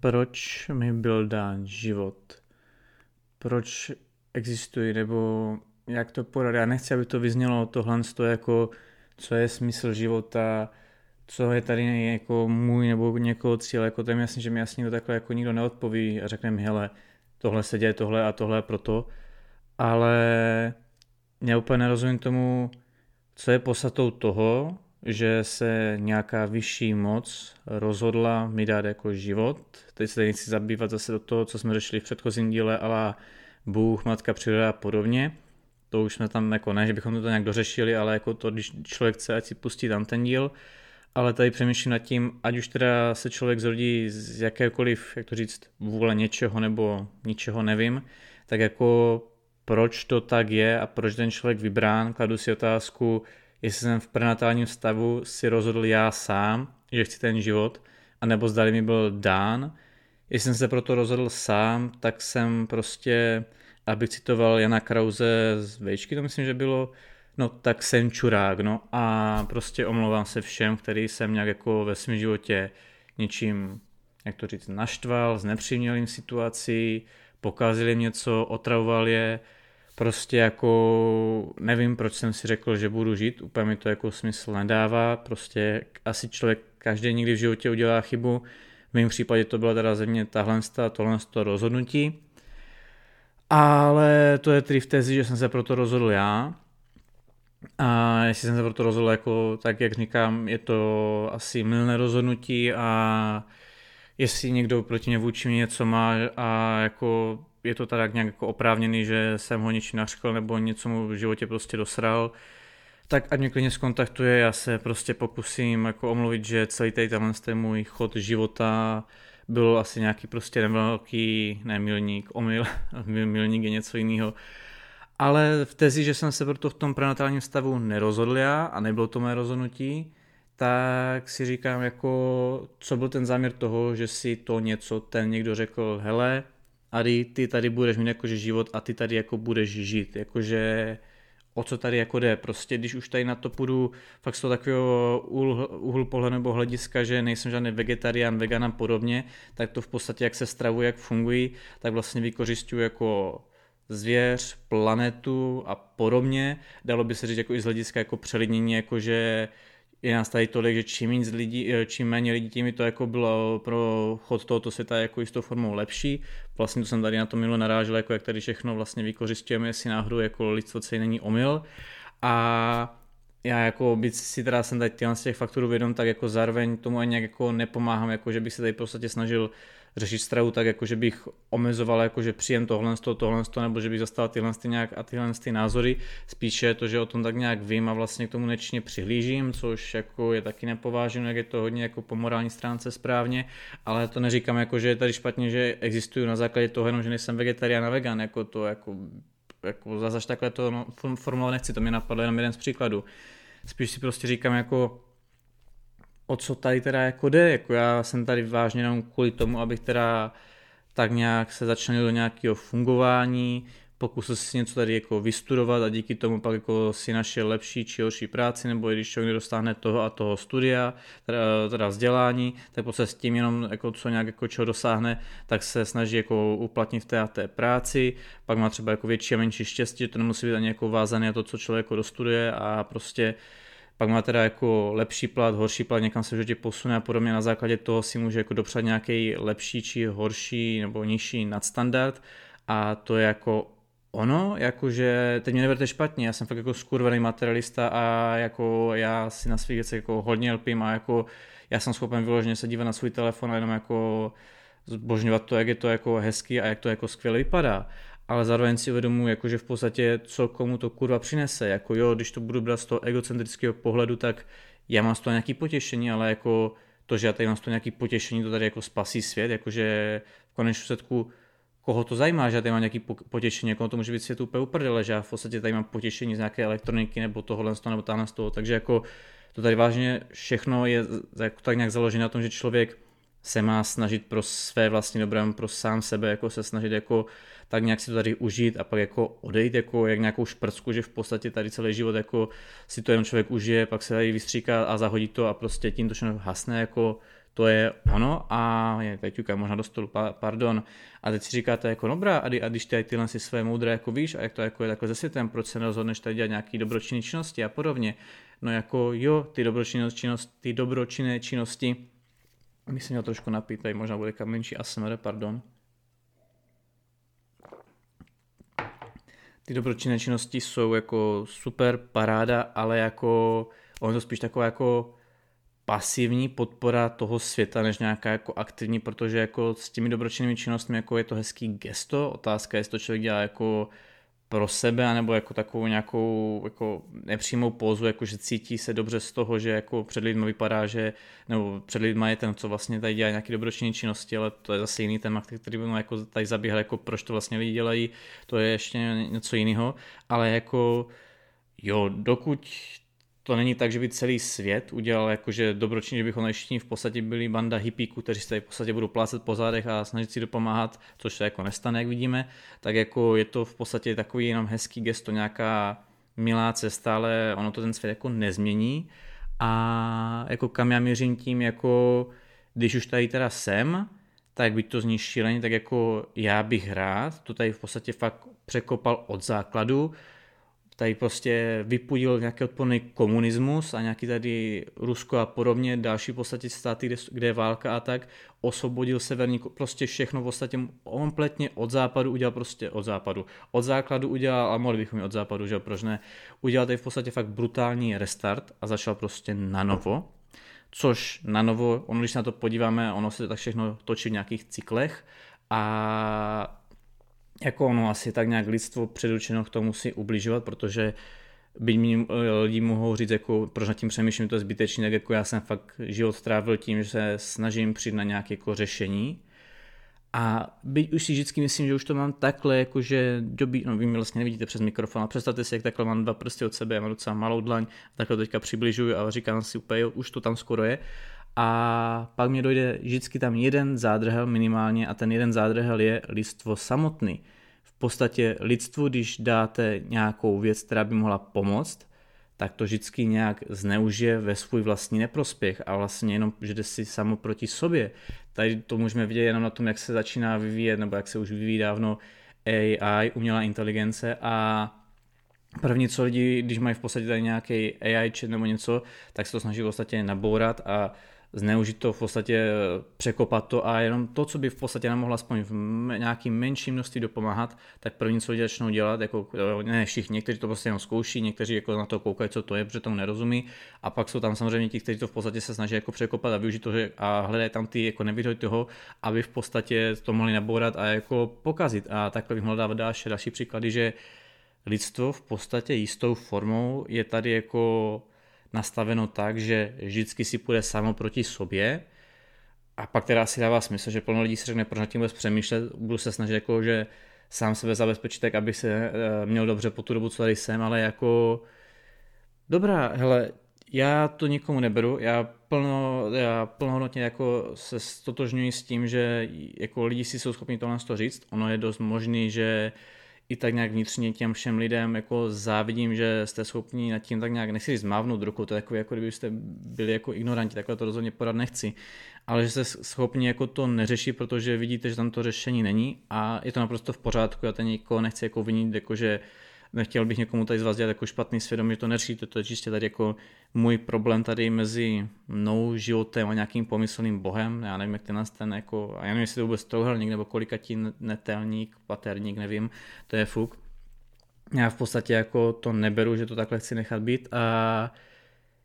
proč mi byl dán život, proč existuji, nebo jak to podat. Já nechci, aby to vyznělo tohle jako, co je smysl života, co je tady jako můj nebo někoho cíl, jako to je jasný, že mi jasně to takhle jako nikdo neodpoví a řekne mi, hele, tohle se děje, tohle a tohle proto, ale já úplně nerozumím tomu, co je podstatou toho, že se nějaká vyšší moc rozhodla mi dát jako život. Teď se tady nechci zabývat zase do toho, co jsme řešili v předchozím díle, ale Bůh, Matka, příroda a podobně. To už jsme tam jako ne, že bychom to nějak dořešili, ale jako to, když člověk chce, ať si pustí tam ten díl. Ale tady přemýšlím nad tím, ať už teda se člověk zrodí z jakékoliv, jak to říct, vůle něčeho nebo ničeho nevím, tak jako proč to tak je a proč ten člověk vybrán, kladu si otázku, jestli jsem v prenatálním stavu si rozhodl já sám, že chci ten život, anebo zdali mi byl dán. Jestli jsem se proto rozhodl sám, tak jsem prostě, abych citoval Jana Krause z Vejčky, to myslím, že bylo, no tak jsem čurák, no a prostě omlouvám se všem, který jsem nějak jako ve svém životě něčím, jak to říct, naštval, znepřímnil jim situaci, pokazili něco, otravoval je, prostě jako nevím, proč jsem si řekl, že budu žít, úplně mi to jako smysl nedává, prostě asi člověk každý někdy v životě udělá chybu, v mém případě to byla teda země tahle, tohle to rozhodnutí, ale to je tedy v tezi, že jsem se proto rozhodl já, a jestli jsem se proto rozhodl, jako, tak jak říkám, je to asi milné rozhodnutí a jestli někdo proti mě vůči mě něco má a jako je to tak nějak jako oprávněný, že jsem ho něčím nařkl nebo něco mu v životě prostě dosral, tak ať mě klidně skontaktuje, já se prostě pokusím jako omluvit, že celý tady tenhle ten můj chod života byl asi nějaký prostě nevelký, ne milník, omyl, milník je něco jiného. Ale v tezi, že jsem se proto v tom prenatálním stavu nerozhodl já a nebylo to mé rozhodnutí, tak si říkám jako, co byl ten záměr toho, že si to něco ten někdo řekl, hele, Ari, ty tady budeš mít jakože život a ty tady jako budeš žít, jakože o co tady jako jde. Prostě když už tady na to půjdu fakt z toho takového úhlu, úhlu pohledu nebo hlediska, že nejsem žádný vegetarián, vegan a podobně, tak to v podstatě jak se stravují, jak fungují, tak vlastně vykořišťuju jako zvěř, planetu a podobně. Dalo by se říct jako i z hlediska jako přelidnění, jakože je nás tady tolik, že čím, lidí, eh, čím méně lidí, tím to jako bylo pro chod tohoto světa jako jistou formou lepší. Vlastně to jsem tady na to minule narážel, jako jak tady všechno vlastně vykořistujeme, jestli náhodou jako lidstvo celý není omyl. A já jako byť si teda jsem tady těch faktorů vědom, tak jako zároveň tomu ani nějak jako nepomáhám, jako že bych se tady podstatě snažil řešit stravu tak, jako že bych omezoval jako že příjem tohle, toho, tohle, toho, nebo že bych zastal tyhle ty nějak a tyhle ty názory. Spíše to, že o tom tak nějak vím a vlastně k tomu nečně přihlížím, což jako je taky nepovážím, jak je to hodně jako po morální stránce správně, ale to neříkám jako, že je tady špatně, že existuju na základě toho jenom, že nejsem vegetarián a vegan, jako to jako jako zase takhle to no, formulovat nechci, to mi napadlo jenom jeden z příkladů. Spíš si prostě říkám jako, o co tady teda jako jde, jako já jsem tady vážně jenom kvůli tomu, abych teda tak nějak se začlenil do nějakého fungování, pokusil si něco tady jako vystudovat a díky tomu pak jako si našel lepší či horší práci, nebo když člověk dostane toho a toho studia, teda, teda vzdělání, tak prostě s tím jenom jako co nějak jako čeho dosáhne, tak se snaží jako uplatnit v té a té práci, pak má třeba jako větší a menší štěstí, že to nemusí být ani jako vázané na to, co člověk jako dostuduje a prostě pak má teda jako lepší plat, horší plat, někam se v životě posune a podobně. Na základě toho si může jako dopřát nějaký lepší či horší nebo nižší nadstandard a to je jako ono, jakože teď mě neberte špatně, já jsem fakt jako skurvený materialista a jako já si na svých věcech jako hodně lpím a jako já jsem schopen vyloženě se dívat na svůj telefon a jenom jako zbožňovat to, jak je to jako hezký a jak to jako skvěle vypadá ale zároveň si uvědomuji, jako, že v podstatě co komu to kurva přinese, jako jo, když to budu brát z toho egocentrického pohledu, tak já mám z toho nějaký potěšení, ale jako to, že já tady mám z toho nějaký potěšení, to tady jako spasí svět, jakože v konečném důsledku koho to zajímá, že já tady mám nějaký potěšení, jako to může být svět úplně uprdele, že já v podstatě tady mám potěšení z nějaké elektroniky nebo tohohle z toho nebo tamhle z toho, takže jako to tady vážně všechno je jako tak nějak založené na tom, že člověk se má snažit pro své vlastní dobré, pro sám sebe, jako se snažit jako tak nějak si to tady užít a pak jako odejít jako jak nějakou šprcku, že v podstatě tady celý život jako si to jenom člověk užije, pak se tady vystříká a zahodí to a prostě tím to všechno hasne, jako to je ono a je teď možná do stolu, pardon. A teď si říkáte jako dobrá, a, a když ty tyhle si své moudré jako víš a jak to jako je takhle ze světem, proč se rozhodneš tady dělat nějaký dobročinné činnosti a podobně. No jako jo, ty dobročinné činnosti, ty dobročinné činnosti, se měl trošku napít, tady možná bude menší ASMR, pardon. Ty dobročinné činnosti jsou jako super paráda, ale jako on to spíš taková jako pasivní podpora toho světa, než nějaká jako aktivní, protože jako s těmi dobročinnými činnostmi jako je to hezký gesto, otázka je, jestli to člověk dělá jako pro sebe, anebo jako takovou nějakou jako nepřímou pózu, jako že cítí se dobře z toho, že jako před lidmi vypadá, že, nebo před lidmi je ten, co vlastně tady dělá nějaké dobročinné činnosti, ale to je zase jiný téma, který by jako tady zabíhal, jako proč to vlastně lidi dělají, to je ještě něco jiného, ale jako jo, dokud to není tak, že by celý svět udělal jakože dobročinně, že bychom všichni v podstatě byli banda hippíků, kteří se v podstatě budou plácet po zádech a snažit si dopomáhat, což se jako nestane, jak vidíme, tak jako je to v podstatě takový jenom hezký gesto, nějaká milá cesta, ale ono to ten svět jako nezmění. A jako kam já měřím tím, jako když už tady teda jsem, tak byť to zní šíleně, tak jako já bych rád to tady v podstatě fakt překopal od základu, tady prostě vypudil nějaký odporný komunismus a nějaký tady Rusko a podobně, další v podstatě státy, kde, kde je válka a tak, osvobodil severní, prostě všechno v podstatě kompletně od západu udělal prostě od západu. Od základu udělal, a mohli bychom od západu, že proč ne, udělal tady v podstatě fakt brutální restart a začal prostě na novo, což na novo, ono když se na to podíváme, ono se tak všechno točí v nějakých cyklech a jako ono asi tak nějak lidstvo předurčeno k tomu si ubližovat, protože byť mi lidi mohou říct, jako, proč nad tím přemýšlím, to je zbytečné, tak jako já jsem fakt život strávil tím, že se snažím přijít na nějaké jako řešení. A byť už si vždycky myslím, že už to mám takhle, jakože dobí, no vy mě vlastně nevidíte přes mikrofon, a představte si, jak takhle mám dva prsty od sebe, já mám docela malou dlaň, takhle teďka přibližuju a říkám si úplně, už to tam skoro je a pak mě dojde vždycky tam jeden zádrhel minimálně a ten jeden zádrhel je lidstvo samotný. V podstatě lidstvu, když dáte nějakou věc, která by mohla pomoct, tak to vždycky nějak zneužije ve svůj vlastní neprospěch a vlastně jenom, že jde si samo proti sobě. Tady to můžeme vidět jenom na tom, jak se začíná vyvíjet, nebo jak se už vyvíjí dávno AI, umělá inteligence a První, co lidi, když mají v podstatě tady nějaký AI chat nebo něco, tak se to snaží v podstatě nabourat a zneužít to, v podstatě překopat to a jenom to, co by v podstatě nám mohla aspoň v nějakým menším množství dopomáhat, tak první, co začnou dělat, jako ne všichni, někteří to prostě jenom zkouší, někteří jako na to koukají, co to je, protože tomu nerozumí. A pak jsou tam samozřejmě ti, kteří to v podstatě se snaží jako překopat a využít to a hledají tam ty jako nevýhody toho, aby v podstatě to mohli nabourat a jako pokazit. A takhle bych mohl další, další příklady, že lidstvo v podstatě jistou formou je tady jako nastaveno tak, že vždycky si půjde samo proti sobě. A pak teda si dává smysl, že plno lidí si řekne, proč nad tím vůbec přemýšlet, budu se snažit jako, že sám sebe zabezpečit tak, aby se eh, měl dobře po tu dobu, co tady jsem, ale jako dobrá, hele, já to nikomu neberu, já, plno, já plnohodnotně jako se stotožňuji s tím, že jako lidi si jsou schopni tohle to říct, ono je dost možný, že uh, i tak nějak vnitřně těm všem lidem jako závidím, že jste schopni nad tím tak nějak, nechci říct mávnout ruku, to je jako, jako kdybyste byli jako ignoranti, takhle to rozhodně podat nechci, ale že jste schopni jako to neřešit, protože vidíte, že tam to řešení není a je to naprosto v pořádku, já ten nikoho nechci jako vinit, jako že nechtěl bych někomu tady z vás dělat jako špatný svědomí, že to neřešíte, to je čistě tady jako můj problém tady mezi mnou, životem a nějakým pomyslným bohem, já nevím, jak ten ten jako, a já nevím, jestli to vůbec trouhelník nebo kolikatí netelník, paterník, nevím, to je fuk. Já v podstatě jako to neberu, že to takhle chci nechat být a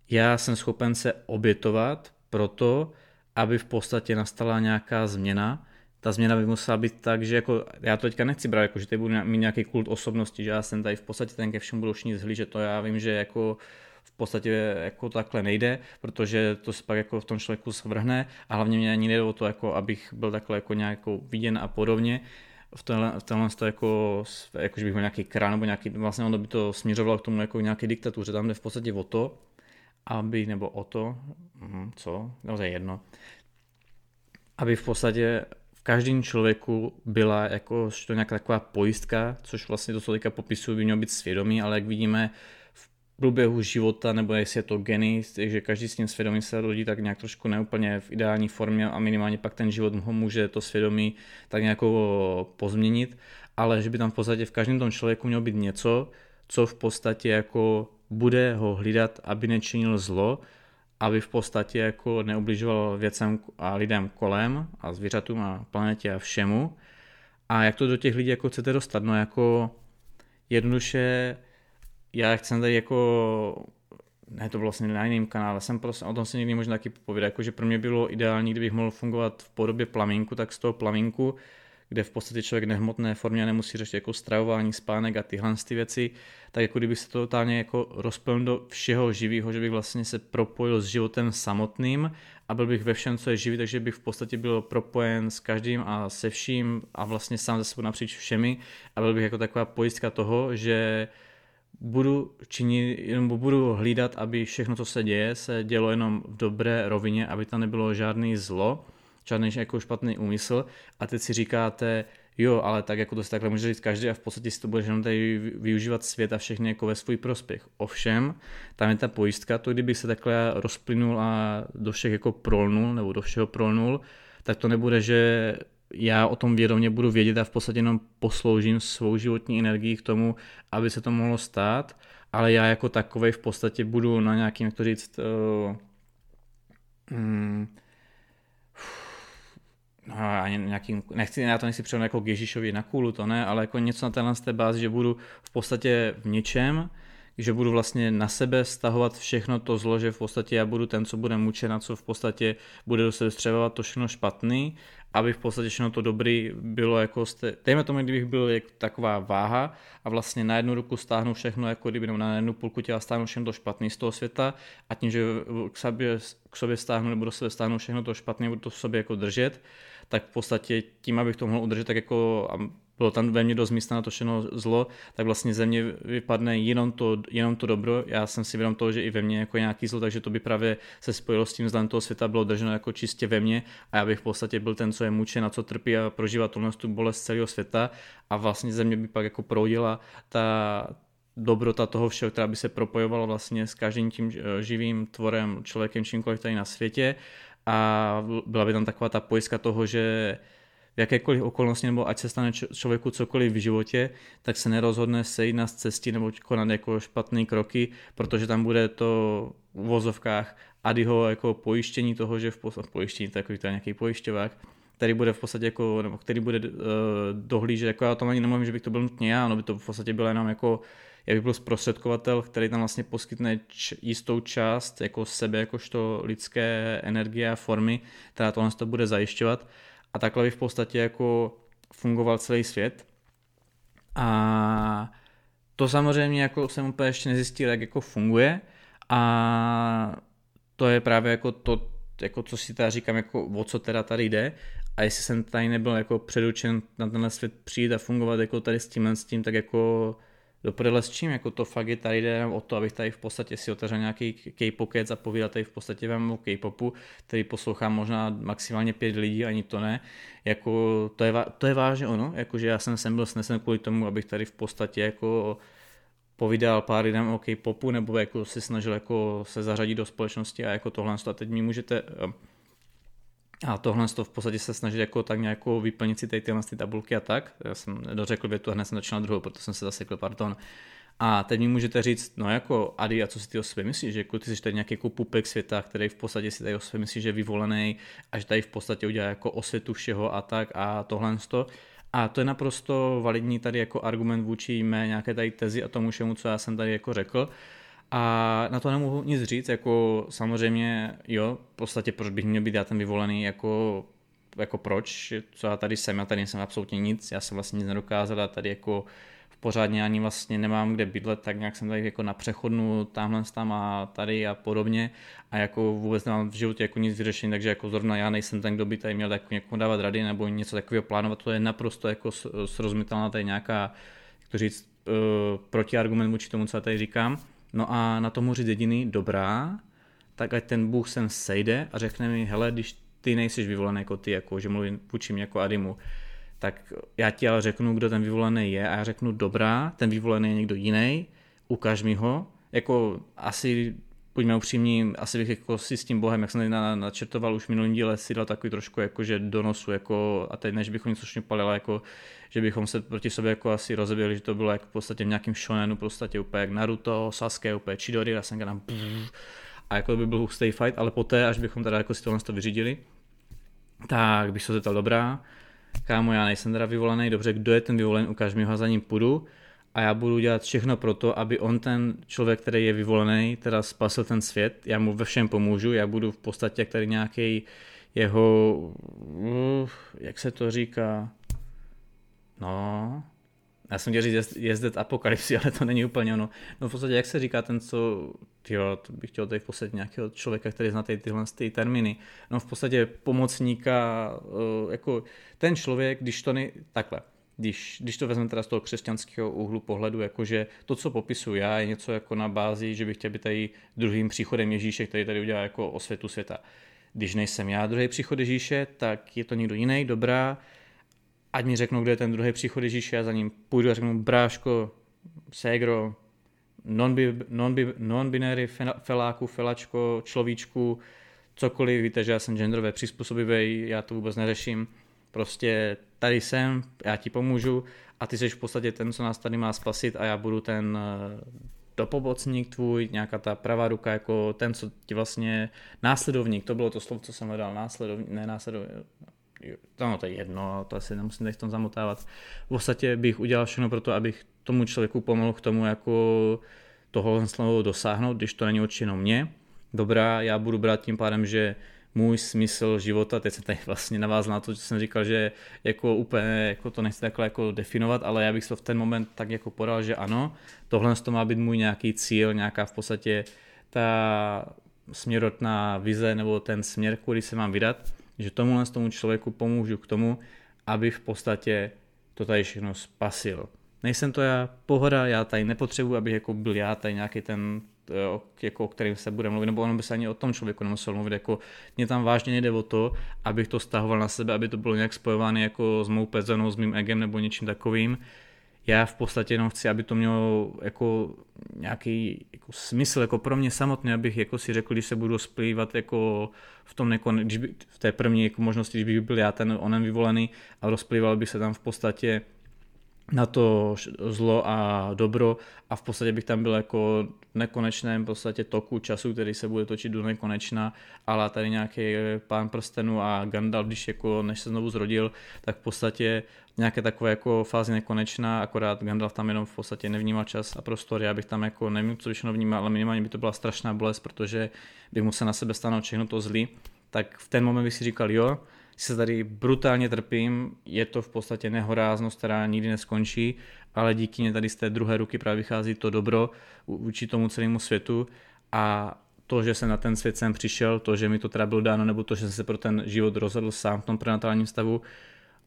já jsem schopen se obětovat proto, aby v podstatě nastala nějaká změna, ta změna by musela být tak, že jako, já to teďka nechci brát, jako, že tady budu mít nějaký kult osobnosti, že já jsem tady v podstatě ten ke všemu budu všichni zhlížet, to já vím, že jako v podstatě jako takhle nejde, protože to se pak jako v tom člověku svrhne a hlavně mě ani nejde o to, jako abych byl takhle jako nějakou viděn a podobně, v tomhle, v tomhle to jako, jako, že bych byl nějaký král nebo nějaký, vlastně ono by to směřovalo k tomu jako nějaké diktatuře, tam jde v podstatě o to, aby, nebo o to, hm, co, no to je jedno, aby v podstatě každém člověku byla jako to nějaká taková pojistka, což vlastně to, co teďka popisuju, by mělo být svědomí, ale jak vidíme, průběhu života, nebo jestli je to geny, že každý s tím svědomím se rodí tak nějak trošku neúplně v ideální formě a minimálně pak ten život ho může to svědomí tak nějak pozměnit, ale že by tam v podstatě v každém tom člověku mělo být něco, co v podstatě jako bude ho hlídat, aby nečinil zlo, aby v podstatě jako neubližoval věcem a lidem kolem a zvířatům a planetě a všemu. A jak to do těch lidí jako chcete dostat? No jako jednoduše já chci tady jako ne, to bylo vlastně na jiném kanále, jsem prostě, o tom se někdy možná taky povědět, jako že pro mě bylo ideální, kdybych mohl fungovat v podobě plamínku, tak z toho plamínku, kde v podstatě člověk nehmotné formě nemusí řešit jako stravování, spánek a tyhle ty věci, tak jako kdyby se to totálně jako rozplnil do všeho živého, že bych vlastně se propojil s životem samotným a byl bych ve všem, co je živý, takže bych v podstatě byl propojen s každým a se vším a vlastně sám ze sebou napříč všemi. A byl bych jako taková pojistka toho, že budu činit, jenom budu hlídat, aby všechno, co se děje, se dělo jenom v dobré rovině, aby tam nebylo žádný zlo, žádný jako špatný úmysl a teď si říkáte, jo, ale tak jako to si takhle může říct každý a v podstatě si to budeš jenom tady využívat svět a všechny jako ve svůj prospěch. Ovšem, tam je ta pojistka, to kdyby se takhle rozplynul a do všech jako prolnul, nebo do všeho prolnul, tak to nebude, že já o tom vědomě budu vědět a v podstatě jenom posloužím svou životní energii k tomu, aby se to mohlo stát, ale já jako takový v podstatě budu na nějakým, jak to říct, uh, no, ani nějaký, nechci, já to nechci přijít jako k Ježíšovi na kůlu, to ne, ale jako něco na téhle té bázi, že budu v podstatě v něčem, že budu vlastně na sebe stahovat všechno to zlo, že v podstatě já budu ten, co bude mučen a co v podstatě bude do sebe střebovat to všechno špatný, aby v podstatě všechno to dobrý bylo jako, jste, dejme tomu, kdybych byl jak taková váha a vlastně na jednu ruku stáhnu všechno, jako kdyby na jednu půlku těla stáhnu všechno to špatný z toho světa a tím, že k sobě, k sobě stáhnu nebo do sebe stáhnu všechno to špatné, budu to v sobě jako držet, tak v podstatě tím, abych to mohl udržet, tak jako bylo tam ve mně dost místa na to všechno zlo, tak vlastně ze mě vypadne jenom to, jenom to dobro. Já jsem si vědom toho, že i ve mně jako nějaký zlo, takže to by právě se spojilo s tím zlem toho světa, bylo drženo jako čistě ve mně. A já bych v podstatě byl ten, co je mučen a co trpí a prožívá tohle tu bolest celého světa. A vlastně ze mě by pak jako proudila ta, dobrota toho všeho, která by se propojovala vlastně s každým tím eh, živým tvorem, člověkem, čímkoliv tady na světě. A byla by tam taková ta pojistka toho, že v jakékoliv okolnosti, nebo ať se stane člověku cokoliv v životě, tak se nerozhodne sejít na cestě nebo konat jako špatné kroky, protože tam bude to v vozovkách Adyho jako pojištění toho, že v podstatě pojištění, to je nějaký pojišťovák, který bude v podstatě jako, nebo který bude uh, dohlížet, jako já to ani nemluvím, že bych to byl nutně já, no by to v podstatě bylo jenom jako, já bych byl zprostředkovatel, který tam vlastně poskytne č- jistou část jako sebe, jakožto lidské energie a formy, která tohle to bude zajišťovat a takhle by v podstatě jako fungoval celý svět. A to samozřejmě jako jsem úplně ještě nezjistil, jak jako funguje a to je právě jako to, jako co si teda říkám, jako o co teda tady jde a jestli jsem tady nebyl jako předučen na tenhle svět přijít a fungovat jako tady s tímhle s tím, tak jako do prdele s čím, jako to fakt je tady jde o to, abych tady v podstatě si otevřel nějaký K-pokec a povídal tady v podstatě vám o K-popu, který poslouchám možná maximálně pět lidí, ani to ne, jako to je, to je vážně ono, jakože já jsem sem byl snesen kvůli tomu, abych tady v podstatě jako povídal pár lidem o K-popu, nebo jako si snažil jako se zařadit do společnosti a jako tohle. A teď mi můžete a tohle to v podstatě se snažit jako tak nějak vyplnit si tady tyhle ty tabulky a tak. Já jsem dořekl větu a hned jsem začal druhou, proto jsem se zasekl, pardon. A teď mi můžete říct, no jako Adi, a co si ty o sobě myslíš, že jako ty jsi tady nějaký jako pupek světa, který v podstatě si tady o sobě myslí, že je vyvolený a že tady v podstatě udělá jako osvětu všeho a tak a tohle to. A to je naprosto validní tady jako argument vůči mé nějaké tady tezi a tomu všemu, co já jsem tady jako řekl. A na to nemohu nic říct, jako samozřejmě, jo, v podstatě proč bych měl být já ten vyvolený, jako, jako proč, co já tady jsem, já tady jsem absolutně nic, já jsem vlastně nic nedokázal a tady jako v pořádně ani vlastně nemám kde bydlet, tak nějak jsem tady jako na přechodnu tamhle tam a tady a podobně. A jako vůbec nemám v životě jako nic vyřešení, takže jako zrovna já nejsem ten, kdo by tady měl tak někomu dávat rady nebo něco takového plánovat, to je naprosto jako srozumitelná tady nějaká, jak to říct, uh, protiargument vůči tomu, co já tady říkám No a na tomu říct jediný, dobrá, tak ať ten Bůh sem sejde a řekne mi, hele, když ty nejsi vyvolený jako ty, jako, že mluvím mě jako Adimu, tak já ti ale řeknu, kdo ten vyvolený je. A já řeknu, dobrá, ten vyvolený je někdo jiný, ukaž mi ho, jako asi buďme upřímní, asi bych jako si s tím Bohem, jak jsem na, načetoval už v minulém díle, si dal takový trošku jako, že do nosu, jako, a teď než bychom něco šňupali, jako, že bychom se proti sobě jako asi rozeběli, že to bylo jako v podstatě v nějakém shonenu, v podstatě úplně jak Naruto, Sasuke, úplně Chidori, jsem tam a jako by byl hustý fight, ale poté, až bychom teda jako si tohle to vyřídili, tak bych se zeptal, dobrá, kámo, já nejsem teda vyvolený, dobře, kdo je ten vyvolený, ukáž mi ho, za ním půjdu, a já budu dělat všechno pro to, aby on ten člověk, který je vyvolený, teda spasil ten svět, já mu ve všem pomůžu, já budu v podstatě jak tady nějaký jeho, uh, jak se to říká, no, já jsem chtěl říct jezdec apokalypsy, ale to není úplně ono. No v podstatě, jak se říká ten, co, jo, to bych chtěl tady v podstatě nějakého člověka, který zná ty, tyhle ty termíny. No v podstatě pomocníka, uh, jako ten člověk, když to ne, takhle, když, když to vezmeme teda z toho křesťanského úhlu pohledu, jakože to, co popisuju já, je něco jako na bázi, že bych chtěl být tady druhým příchodem Ježíše, který tady udělá jako osvětu světa. Když nejsem já druhý příchod Ježíše, tak je to někdo jiný, dobrá, ať mi řeknou, kde je ten druhý příchod Ježíše, já za ním půjdu a řeknu, bráško, ségro, non-binary non feláku, felačko, človíčku, cokoliv, víte, že já jsem genderové přizpůsobivý, já to vůbec neřeším, prostě tady jsem, já ti pomůžu a ty jsi v podstatě ten, co nás tady má spasit a já budu ten eh, dopomocník tvůj, nějaká ta pravá ruka, jako ten, co ti vlastně, následovník, to bylo to slovo, co jsem hledal, následovník, ne následovník, no to je jedno, to asi nemusím teď v tom zamotávat. V podstatě bych udělal všechno pro to, abych tomu člověku pomohl k tomu, jako toho slovo dosáhnout, když to není určeno mě. Dobrá, já budu brát tím pádem, že můj smysl života, teď se tady vlastně navázal na to, co jsem říkal, že jako úplně jako to nechci takhle jako definovat, ale já bych to v ten moment tak jako podal, že ano, tohle to má být můj nějaký cíl, nějaká v podstatě ta směrotná vize nebo ten směr, kudy se mám vydat, že tomuhle tomu člověku pomůžu k tomu, aby v podstatě to tady všechno spasil. Nejsem to já, pohoda, já tady nepotřebuji, abych jako byl já tady nějaký ten jako, o kterým se bude mluvit, nebo ono by se ani o tom člověku nemusel mluvit, jako mě tam vážně nejde o to, abych to stahoval na sebe, aby to bylo nějak spojováno jako s mou pezenou, s mým egem nebo něčím takovým. Já v podstatě jenom chci, aby to mělo jako nějaký jako smysl, jako pro mě samotně, abych jako si řekl, když se budu splývat jako v tom nekon, když by, v té první jako možnosti, když bych byl já ten onen vyvolený a rozplýval by se tam v podstatě na to zlo a dobro a v podstatě bych tam byl jako v nekonečném v podstatě toku času, který se bude točit do nekonečna, ale tady nějaký pán prstenu a Gandalf, když jako než se znovu zrodil, tak v podstatě nějaké takové jako fázi nekonečná, akorát Gandalf tam jenom v podstatě nevnímal čas a prostor, já bych tam jako nevím, co všechno vnímal, ale minimálně by to byla strašná bolest, protože bych musel na sebe stanout všechno to zlý, tak v ten moment bych si říkal, jo, se tady brutálně trpím, je to v podstatě nehoráznost, která nikdy neskončí, ale díky mě tady z té druhé ruky právě vychází to dobro vůči tomu celému světu. A to, že jsem na ten svět sem přišel, to, že mi to teda bylo dáno, nebo to, že jsem se pro ten život rozhodl sám v tom prenatálním stavu,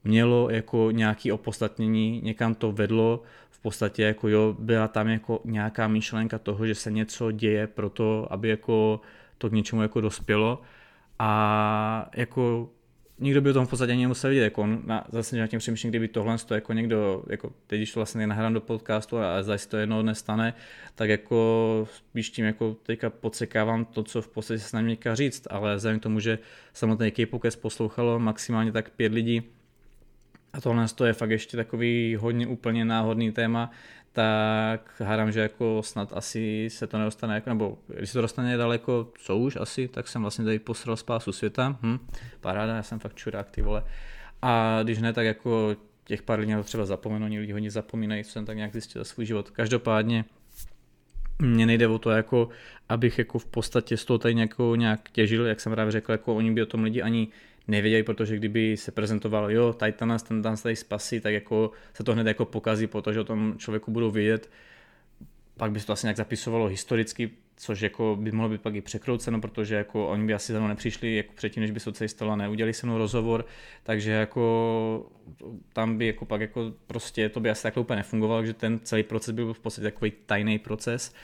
mělo jako nějaký opodstatnění, někam to vedlo, v podstatě jako jo, byla tam jako nějaká myšlenka toho, že se něco děje pro to, aby jako to k něčemu jako dospělo. A jako nikdo by o tom v podstatě ani nemusel vidět, jako na, zase na tím přemýšlím, kdyby tohle to jako někdo, jako teď, když to vlastně nahrám do podcastu a zase to jednou dnes stane, tak jako spíš tím jako teďka podsekávám to, co v podstatě se snažím říct, ale vzhledem k tomu, že samotný K-Pokec poslouchalo maximálně tak pět lidí, a tohle je fakt ještě takový hodně úplně náhodný téma, tak hádám, že jako snad asi se to nedostane, jako, nebo když se to dostane daleko, co už asi, tak jsem vlastně tady posral spásu světa, hm, paráda, já jsem fakt čurák, ty vole. A když ne, tak jako těch pár lidí to třeba zapomenu, lidi hodně zapomínají, co jsem tak nějak zjistil za svůj život. Každopádně mně nejde o to, jako, abych jako v podstatě z toho tady nějak, nějak těžil, jak jsem právě řekl, jako oni by o tom lidi ani nevěděli, protože kdyby se prezentovalo, jo, Titanas, ten tam se tady spasí, tak jako se to hned jako pokazí, protože o tom člověku budou vědět, pak by se to asi nějak zapisovalo historicky, což jako by mohlo být pak i překrouceno, protože jako oni by asi za mnou nepřišli jako předtím, než by se stalo a neudělali se mnou rozhovor, takže jako tam by jako pak jako prostě to by asi takhle úplně nefungovalo, že ten celý proces byl v podstatě takový tajný proces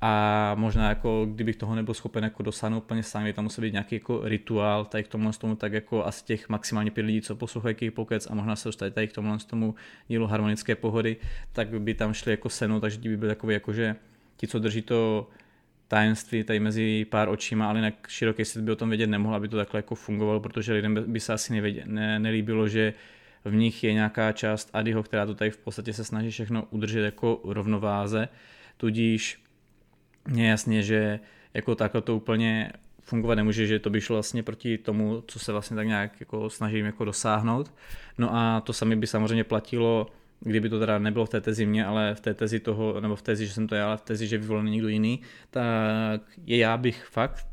a možná jako kdybych toho nebyl schopen jako dosáhnout úplně sám, je tam musí být nějaký jako rituál tady k tomu, tomu tak jako asi těch maximálně pět lidí, co poslouchají Key Pokec a možná se dostat tady k tomu, tomu dílu harmonické pohody, tak by tam šli jako senu, takže by byl takový jako, že ti, co drží to tajemství tady mezi pár očima, ale jinak široký svět by o tom vědět nemohl, aby to takhle jako fungovalo, protože lidem by se asi nevědět, ne, nelíbilo, že v nich je nějaká část Adiho, která to tady v podstatě se snaží všechno udržet jako rovnováze, tudíž je jasně, že jako takhle to úplně fungovat nemůže, že to by šlo vlastně proti tomu, co se vlastně tak nějak jako snažím jako dosáhnout. No a to sami by samozřejmě platilo, kdyby to teda nebylo v té tezi mě, ale v té tezi toho, nebo v tezi, že jsem to já, ale v tezi, že vyvolený někdo jiný, tak je já bych fakt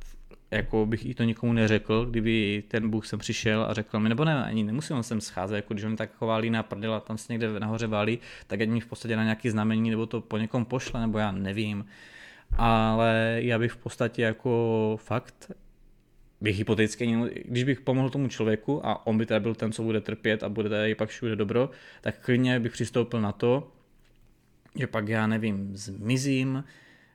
jako bych i to nikomu neřekl, kdyby ten Bůh sem přišel a řekl mi, nebo ne, ani nemusím sem scházet, jako když on tak taková líná prdela tam se někde nahoře válí, tak ať mi v podstatě na nějaký znamení, nebo to po někom pošle, nebo já nevím. Ale já bych v podstatě jako fakt bych hypoteticky, když bych pomohl tomu člověku a on by teda byl ten, co bude trpět a bude tady pak všude dobro, tak klidně bych přistoupil na to, že pak já nevím, zmizím,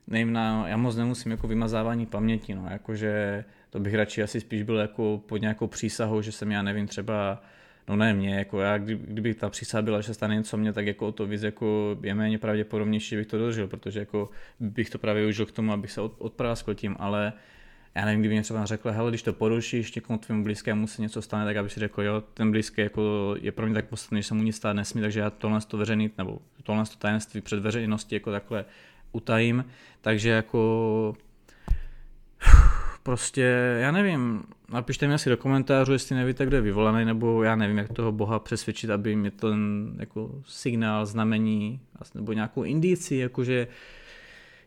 nevím, na, já moc nemusím jako vymazávání paměti, no, jakože to bych radši asi spíš byl jako pod nějakou přísahou, že jsem já nevím, třeba No ne mě, jako já, kdy, kdyby ta přísaha byla, že stane něco mě, tak jako to víc jako je méně pravděpodobnější, že bych to dožil, protože jako bych to právě užil k tomu, abych se od, odpráskl tím, ale já nevím, kdyby mě třeba řekl, hele, když to porušíš, někomu tvým blízkému se něco stane, tak aby si řekl, jo, ten blízký jako je pro mě tak podstatný, že se mu nic stát nesmí, takže já tohle to veřejný, nebo tohle to tajemství před veřejností jako takhle utajím, takže jako prostě, já nevím, napište mi asi do komentářů, jestli nevíte, kdo je vyvolaný, nebo já nevím, jak toho Boha přesvědčit, aby mi ten jako signál, znamení, nebo nějakou indici, jakože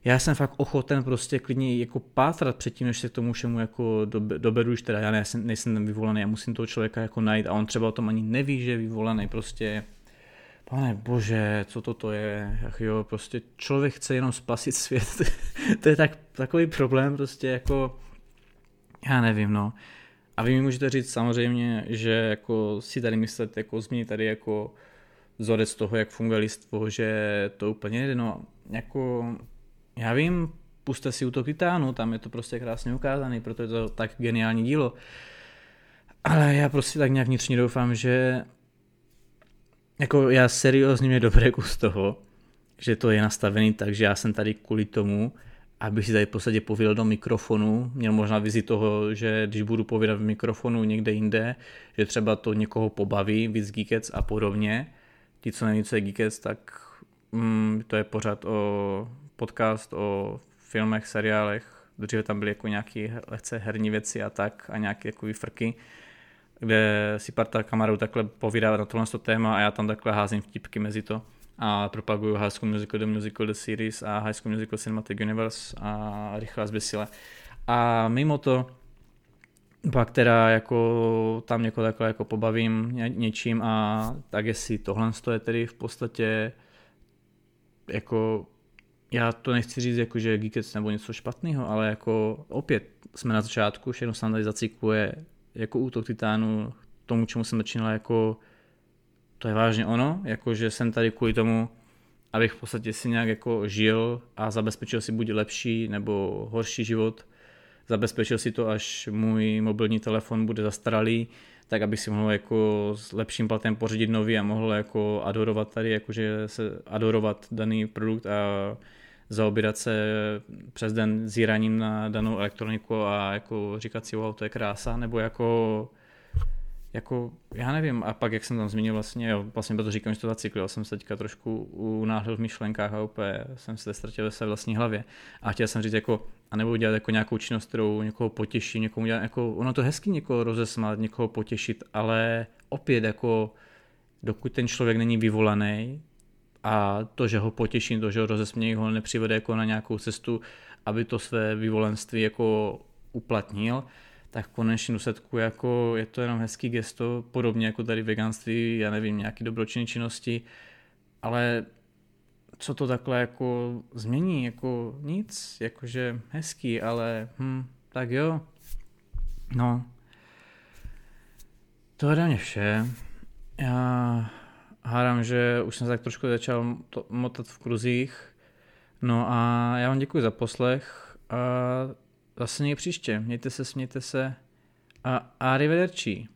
já jsem fakt ochoten prostě klidně jako pátrat předtím, než se k tomu všemu jako doberu, už teda já nejsem, nejsem ten vyvolaný, já musím toho člověka jako najít a on třeba o tom ani neví, že je vyvolaný, prostě pane bože, co toto je, Ach jo, prostě člověk chce jenom spasit svět, to je tak, takový problém prostě jako, já nevím no. A vy mi můžete říct samozřejmě, že jako si tady myslet, jako změnit tady jako vzorec toho, jak funguje listvo, že to úplně nejde, no jako já vím, puste si útok titánu, tam je to prostě krásně ukázaný, proto je to tak geniální dílo. Ale já prostě tak nějak vnitřně doufám, že jako já seriózně mě dobré z toho, že to je nastavený tak, že já jsem tady kvůli tomu, aby si tady v podstatě pověděl do mikrofonu, měl možná vizi toho, že když budu povídat v mikrofonu někde jinde, že třeba to někoho pobaví, víc geekec a podobně. Ti, co neví, co je geekec, tak mm, to je pořád o podcast o filmech, seriálech, dříve tam byly jako nějaké lehce herní věci a tak a nějaké jako frky, kde si parta kamarů takhle povídá na tohle téma a já tam takhle házím vtipky mezi to a propaguju High School Musical, The Musical, The Series a High School Musical Cinematic Universe a rychle a zbysile. A mimo to pak teda jako tam někoho takhle jako pobavím ně, něčím a tak jestli tohle je tedy v podstatě jako já to nechci říct jako, že Geekets nebo něco špatného, ale jako opět jsme na začátku, všechno se tady zacykluje jako útok titánu tomu, čemu jsem začínal jako to je vážně ono, jako že jsem tady kvůli tomu, abych v podstatě si nějak jako žil a zabezpečil si buď lepší nebo horší život, zabezpečil si to, až můj mobilní telefon bude zastaralý, tak abych si mohl jako s lepším platem pořídit nový a mohl jako adorovat tady, jakože se adorovat daný produkt a zaobírat se přes den zíraním na danou elektroniku a jako říkat si, wow, to je krása, nebo jako jako, já nevím, a pak jak jsem tam zmínil vlastně, jo, vlastně to říkám, že to zacyklil, jsem se teďka trošku unáhlil v myšlenkách a úplně jsem se ztratil ve své vlastní hlavě. A chtěl jsem říct jako, a nebo udělat jako nějakou činnost, kterou někoho potěší, někomu udělat, jako, ono to hezky někoho rozesmát, někoho potěšit, ale opět jako, dokud ten člověk není vyvolaný, a to, že ho potěším, to, že ho rozesmějí, ho nepřivede jako na nějakou cestu, aby to své vyvolenství jako uplatnil, tak v konečném důsledku jako je to jenom hezký gesto, podobně jako tady veganství, já nevím, nějaký dobročinné činnosti, ale co to takhle jako změní, jako nic, jakože hezký, ale hm, tak jo, no, to je mě vše. Já hádám, že už jsem se tak trošku začal motat v kruzích. No a já vám děkuji za poslech a zase někdy příště. Mějte se, smějte se a arrivederci.